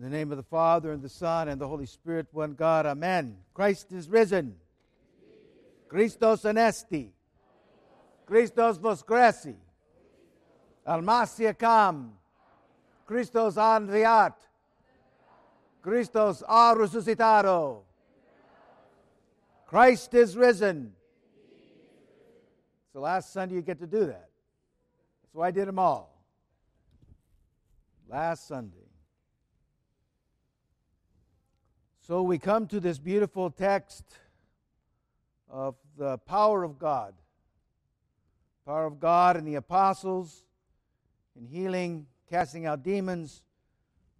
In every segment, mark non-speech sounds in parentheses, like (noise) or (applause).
In the name of the Father, and the Son, and the Holy Spirit, one God. Amen. Christ is risen. Christos anesti. Christos voscresi. Almasia cam. Christos anviat. Christos a resuscitado. Christ is risen. It's the last Sunday you get to do that. That's why I did them all. Last Sunday. So we come to this beautiful text of the power of God. Power of God and the apostles in healing, casting out demons,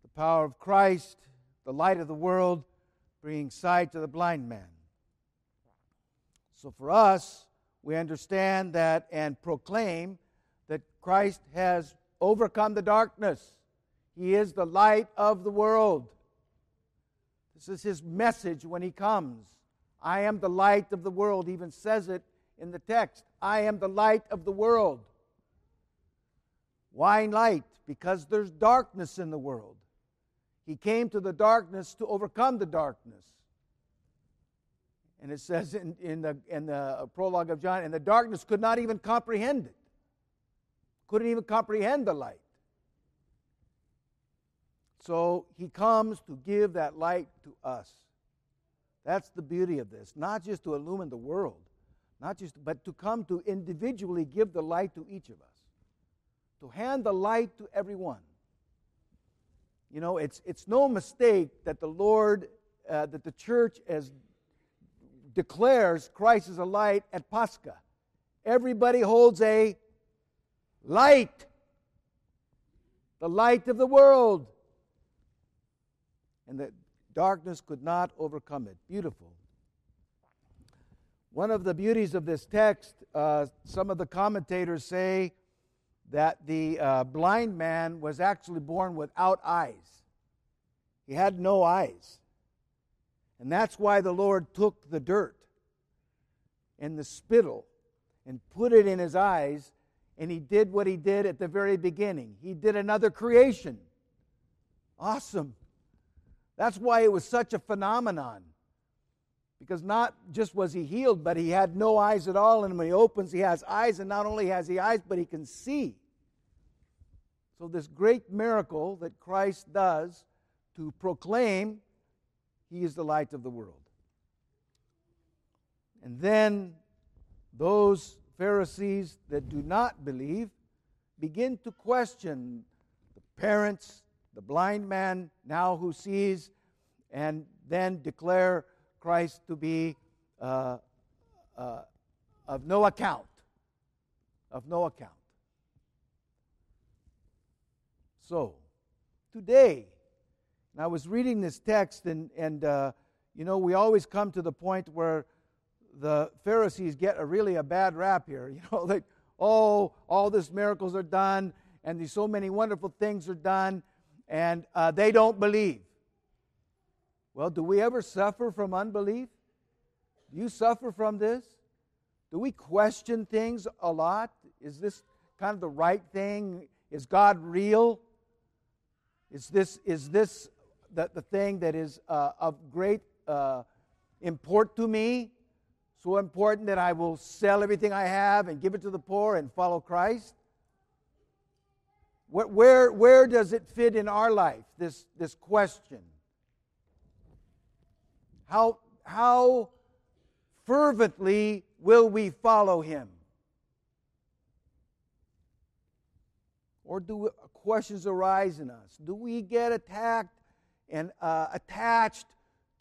the power of Christ, the light of the world, bringing sight to the blind man. So for us, we understand that and proclaim that Christ has overcome the darkness. He is the light of the world. This is his message when he comes. I am the light of the world. He even says it in the text. I am the light of the world. Why light? Because there's darkness in the world. He came to the darkness to overcome the darkness. And it says in, in, the, in the prologue of John, and the darkness could not even comprehend it, couldn't even comprehend the light. So he comes to give that light to us. That's the beauty of this. Not just to illumine the world, not just but to come to individually give the light to each of us. To hand the light to everyone. You know, it's it's no mistake that the Lord uh, that the church as declares Christ is a light at Pascha. Everybody holds a light. The light of the world and the darkness could not overcome it. Beautiful. One of the beauties of this text, uh, some of the commentators say that the uh, blind man was actually born without eyes. He had no eyes. And that's why the Lord took the dirt and the spittle and put it in his eyes, and he did what he did at the very beginning. He did another creation. Awesome. That's why it was such a phenomenon. Because not just was he healed, but he had no eyes at all. And when he opens, he has eyes. And not only has he eyes, but he can see. So, this great miracle that Christ does to proclaim he is the light of the world. And then those Pharisees that do not believe begin to question the parents, the blind man now who sees, and then declare Christ to be uh, uh, of no account. Of no account. So, today, and I was reading this text, and, and uh, you know, we always come to the point where the Pharisees get a really a bad rap here. (laughs) You know, like, oh, all these miracles are done, and these so many wonderful things are done, and uh, they don't believe. Well, do we ever suffer from unbelief? Do you suffer from this? Do we question things a lot? Is this kind of the right thing? Is God real? Is this, is this the, the thing that is uh, of great uh, import to me? So important that I will sell everything I have and give it to the poor and follow Christ? Where, where does it fit in our life, this, this question? How, how fervently will we follow him? Or do questions arise in us? Do we get attacked and uh, attached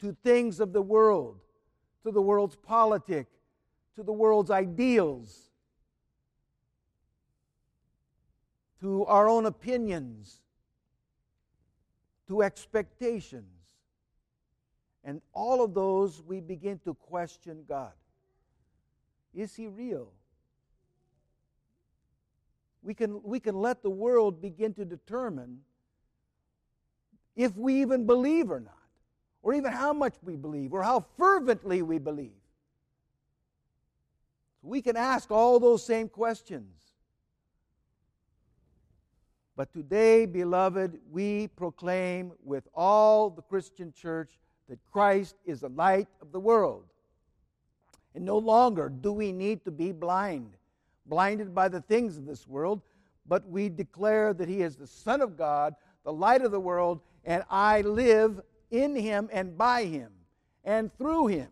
to things of the world, to the world's politic, to the world's ideals? To our own opinions, to expectations. And all of those, we begin to question God. Is He real? We can, we can let the world begin to determine if we even believe or not, or even how much we believe, or how fervently we believe. We can ask all those same questions. But today, beloved, we proclaim with all the Christian church that Christ is the light of the world. And no longer do we need to be blind, blinded by the things of this world, but we declare that He is the Son of God, the light of the world, and I live in Him and by Him and through Him.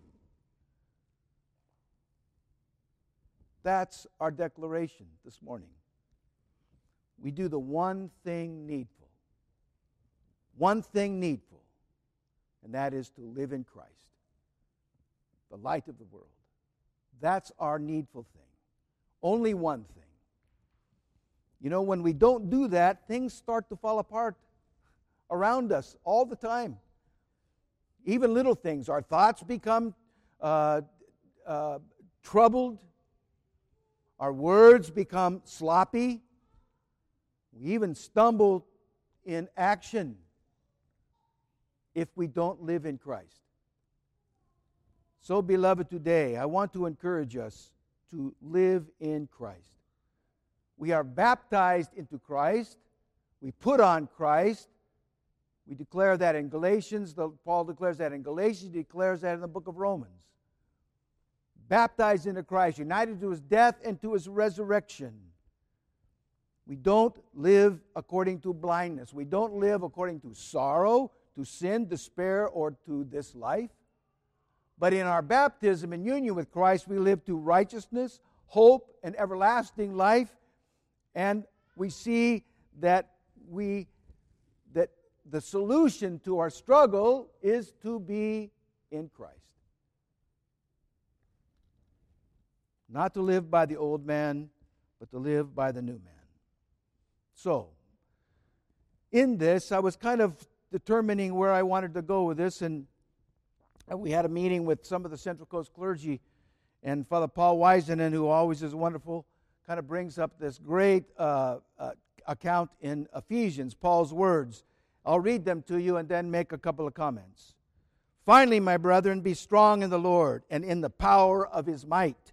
That's our declaration this morning. We do the one thing needful. One thing needful, and that is to live in Christ, the light of the world. That's our needful thing. Only one thing. You know, when we don't do that, things start to fall apart around us all the time. Even little things. Our thoughts become uh, uh, troubled, our words become sloppy. We even stumble in action if we don't live in Christ. So, beloved, today I want to encourage us to live in Christ. We are baptized into Christ, we put on Christ. We declare that in Galatians, Paul declares that in Galatians, he declares that in the book of Romans. Baptized into Christ, united to his death and to his resurrection. We don't live according to blindness. We don't live according to sorrow, to sin, despair, or to this life. But in our baptism and union with Christ, we live to righteousness, hope, and everlasting life. And we see that we that the solution to our struggle is to be in Christ. Not to live by the old man, but to live by the new man. So, in this, I was kind of determining where I wanted to go with this, and we had a meeting with some of the Central Coast clergy, and Father Paul Weisenen, who always is wonderful, kind of brings up this great uh, uh, account in Ephesians, Paul's words. I'll read them to you and then make a couple of comments. Finally, my brethren, be strong in the Lord and in the power of his might.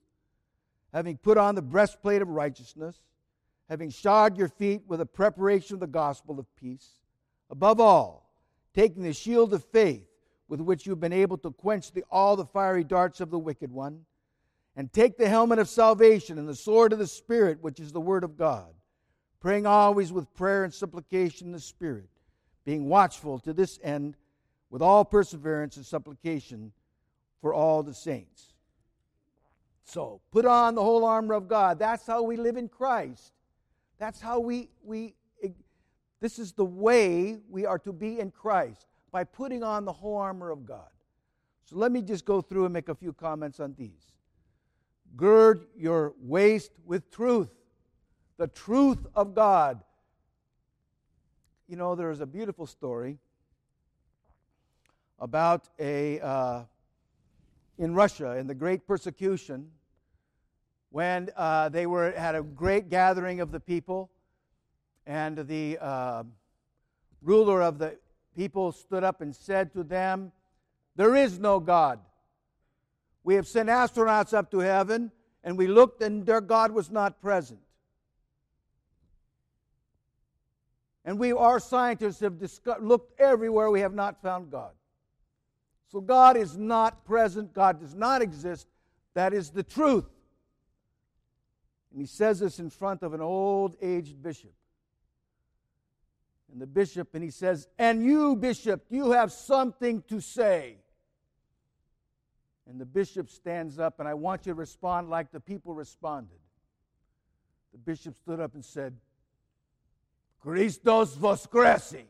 having put on the breastplate of righteousness, having shod your feet with the preparation of the gospel of peace, above all, taking the shield of faith with which you've been able to quench the, all the fiery darts of the wicked one, and take the helmet of salvation and the sword of the Spirit, which is the word of God, praying always with prayer and supplication in the Spirit, being watchful to this end with all perseverance and supplication for all the saints so, put on the whole armor of God. That's how we live in Christ. That's how we, we this is the way we are to be in Christ, by putting on the whole armor of God. So, let me just go through and make a few comments on these. Gird your waist with truth, the truth of God. You know, there's a beautiful story about a, uh, in Russia, in the Great Persecution, when uh, they were had a great gathering of the people, and the uh, ruler of the people stood up and said to them, "There is no God. We have sent astronauts up to heaven, and we looked, and their God was not present." And we, our scientists, have looked everywhere. We have not found God. So God is not present. God does not exist. That is the truth. And he says this in front of an old aged bishop. And the bishop, and he says, And you, bishop, you have something to say. And the bishop stands up, and I want you to respond like the people responded. The bishop stood up and said, Christos Voskresi.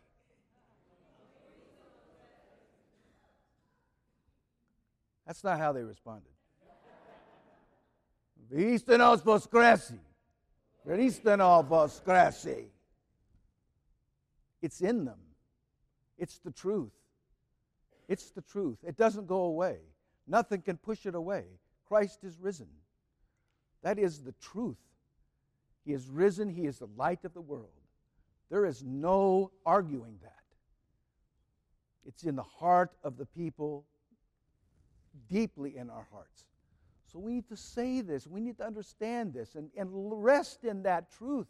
That's not how they responded. Visteno voskresi. Visteno voskresi. It's in them. It's the truth. It's the truth. It doesn't go away. Nothing can push it away. Christ is risen. That is the truth. He is risen. He is the light of the world. There is no arguing that. It's in the heart of the people, deeply in our hearts. So we need to say this. We need to understand this and, and rest in that truth.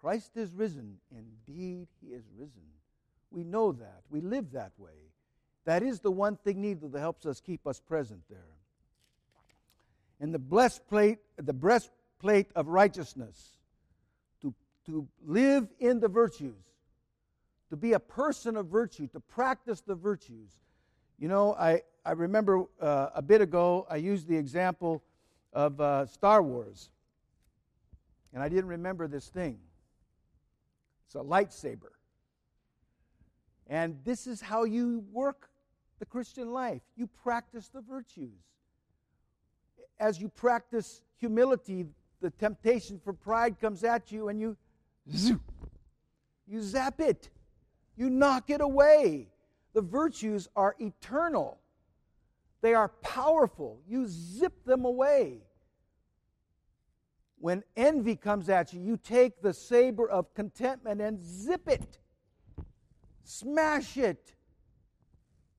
Christ is risen. Indeed, he is risen. We know that. We live that way. That is the one thing needed that helps us keep us present there. And the breastplate, the breastplate of righteousness, to, to live in the virtues, to be a person of virtue, to practice the virtues. You know, I, I remember uh, a bit ago I used the example of uh, Star Wars. And I didn't remember this thing. It's a lightsaber. And this is how you work the Christian life. You practice the virtues. As you practice humility, the temptation for pride comes at you and you zoop, you zap it. You knock it away. The virtues are eternal. They are powerful. You zip them away. When envy comes at you, you take the saber of contentment and zip it, smash it.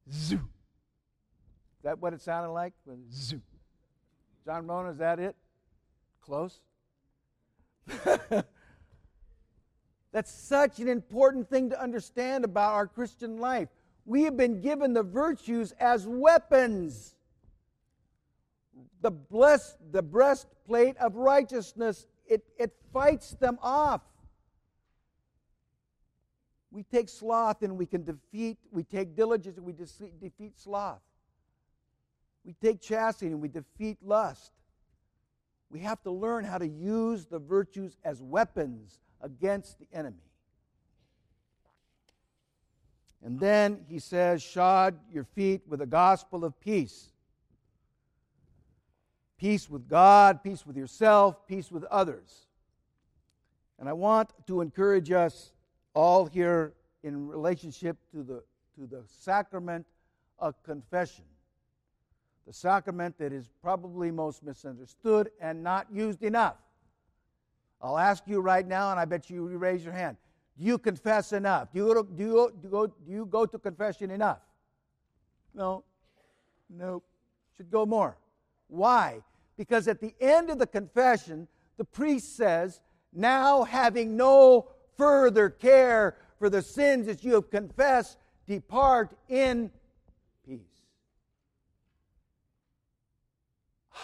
Zoo. Is that what it sounded like? Zoo. John Mona, is that it? Close? (laughs) That's such an important thing to understand about our Christian life. We have been given the virtues as weapons. The, the breastplate of righteousness, it, it fights them off. We take sloth and we can defeat, we take diligence and we defeat sloth. We take chastity and we defeat lust. We have to learn how to use the virtues as weapons against the enemy. And then he says, shod your feet with the gospel of peace. Peace with God, peace with yourself, peace with others. And I want to encourage us all here in relationship to the, to the sacrament of confession. The sacrament that is probably most misunderstood and not used enough. I'll ask you right now, and I bet you raise your hand. Do you confess enough? Do you, do you, do you, go, do you go to confession enough? No. Nope. Should go more. Why? Because at the end of the confession, the priest says, Now having no further care for the sins that you have confessed, depart in peace. (sighs)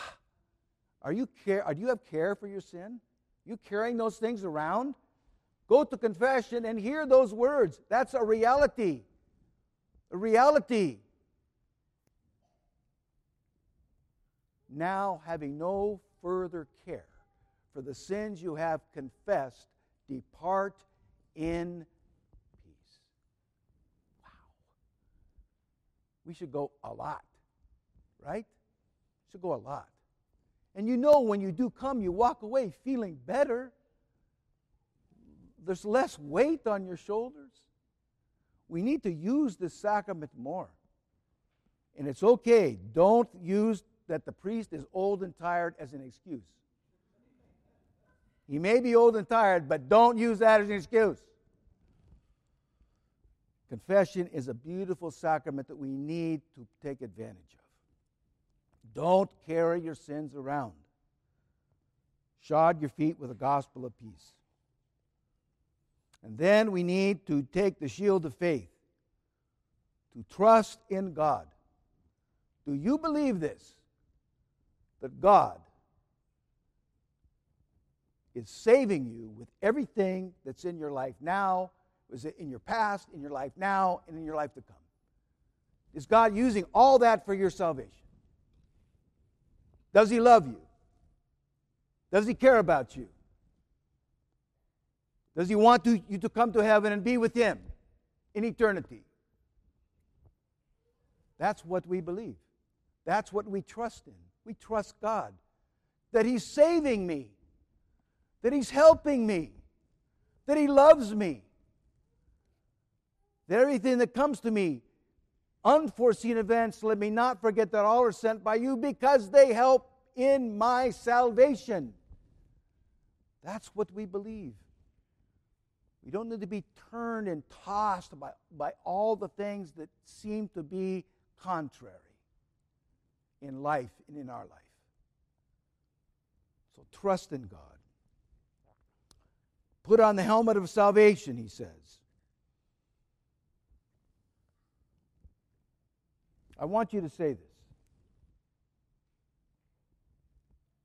Are you care, do you have care for your sin? You carrying those things around? Go to confession and hear those words. That's a reality. A reality. Now, having no further care for the sins you have confessed, depart in peace. Wow. We should go a lot, right? Should go a lot. And you know when you do come, you walk away feeling better. There's less weight on your shoulders. We need to use this sacrament more. And it's okay. Don't use that the priest is old and tired as an excuse. He may be old and tired, but don't use that as an excuse. Confession is a beautiful sacrament that we need to take advantage of. Don't carry your sins around. Shod your feet with the gospel of peace. And then we need to take the shield of faith, to trust in God. Do you believe this? That God is saving you with everything that's in your life now, was it in your past, in your life now, and in your life to come? Is God using all that for your salvation? Does He love you? Does He care about you? Does He want to, you to come to heaven and be with Him in eternity? That's what we believe. That's what we trust in. We trust God that He's saving me, that He's helping me, that He loves me. that everything that comes to me, unforeseen events, let me not forget that all are sent by you because they help in my salvation. That's what we believe. We don't need to be turned and tossed by, by all the things that seem to be contrary in life and in our life. So trust in God. Put on the helmet of salvation, he says. I want you to say this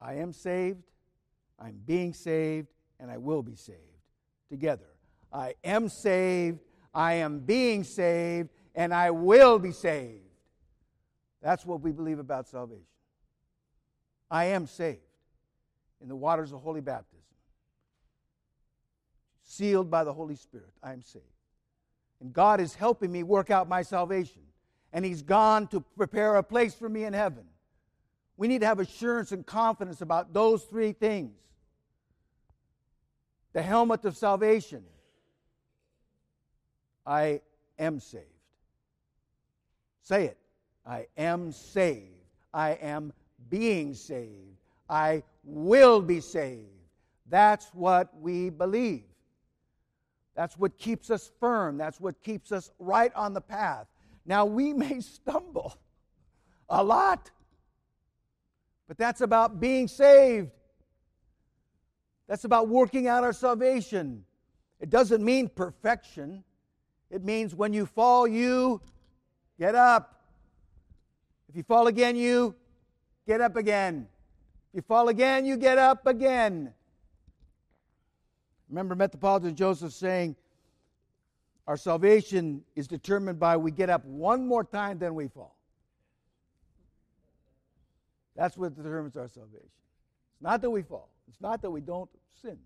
I am saved, I'm being saved, and I will be saved. Together. I am saved, I am being saved, and I will be saved. That's what we believe about salvation. I am saved in the waters of holy baptism, sealed by the Holy Spirit. I am saved. And God is helping me work out my salvation. And He's gone to prepare a place for me in heaven. We need to have assurance and confidence about those three things the helmet of salvation. I am saved. Say it. I am saved. I am being saved. I will be saved. That's what we believe. That's what keeps us firm. That's what keeps us right on the path. Now, we (laughs) may stumble a lot, but that's about being saved. That's about working out our salvation. It doesn't mean perfection. It means when you fall, you get up. If you fall again, you get up again. If you fall again, you get up again. Remember Metropolitan Joseph saying, Our salvation is determined by we get up one more time, then we fall. That's what determines our salvation. It's not that we fall, it's not that we don't sin.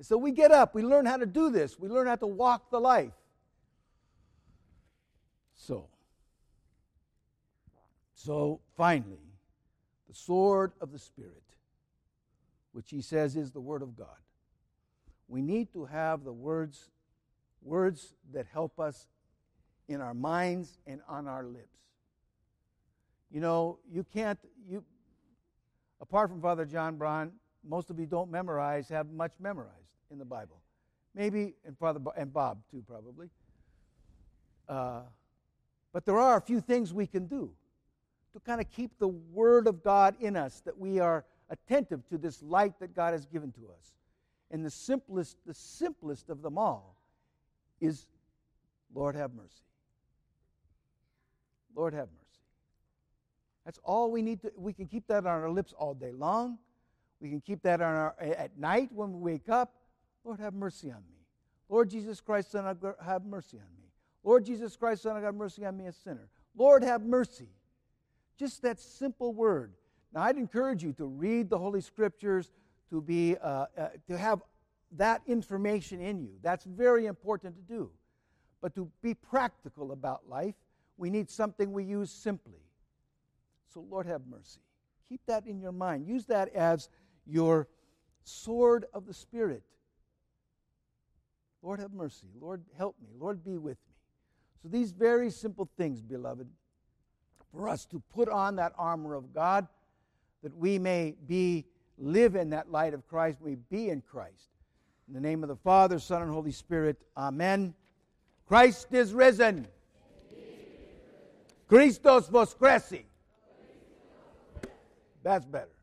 It's that we get up, we learn how to do this, we learn how to walk the life. So, so finally, the sword of the Spirit, which he says is the Word of God. We need to have the words, words that help us in our minds and on our lips. You know, you can't, you, apart from Father John Braun, most of you don't memorize, have much memorized in the Bible. Maybe, and Father and Bob too, probably. Uh, but there are a few things we can do to kind of keep the Word of God in us, that we are attentive to this light that God has given to us. And the simplest, the simplest of them all is, Lord have mercy. Lord have mercy. That's all we need to, we can keep that on our lips all day long. We can keep that on our, at night when we wake up. Lord, have mercy on me. Lord Jesus Christ, Son have mercy on me. Lord Jesus Christ, Son of God, mercy on me, a sinner. Lord, have mercy. Just that simple word. Now, I'd encourage you to read the Holy Scriptures, to, be, uh, uh, to have that information in you. That's very important to do. But to be practical about life, we need something we use simply. So, Lord, have mercy. Keep that in your mind. Use that as your sword of the Spirit. Lord, have mercy. Lord, help me. Lord, be with me. So, these very simple things, beloved, for us to put on that armor of God, that we may be live in that light of Christ, we be in Christ. In the name of the Father, Son, and Holy Spirit, Amen. Christ is risen. Christos vos voskresis. That's better.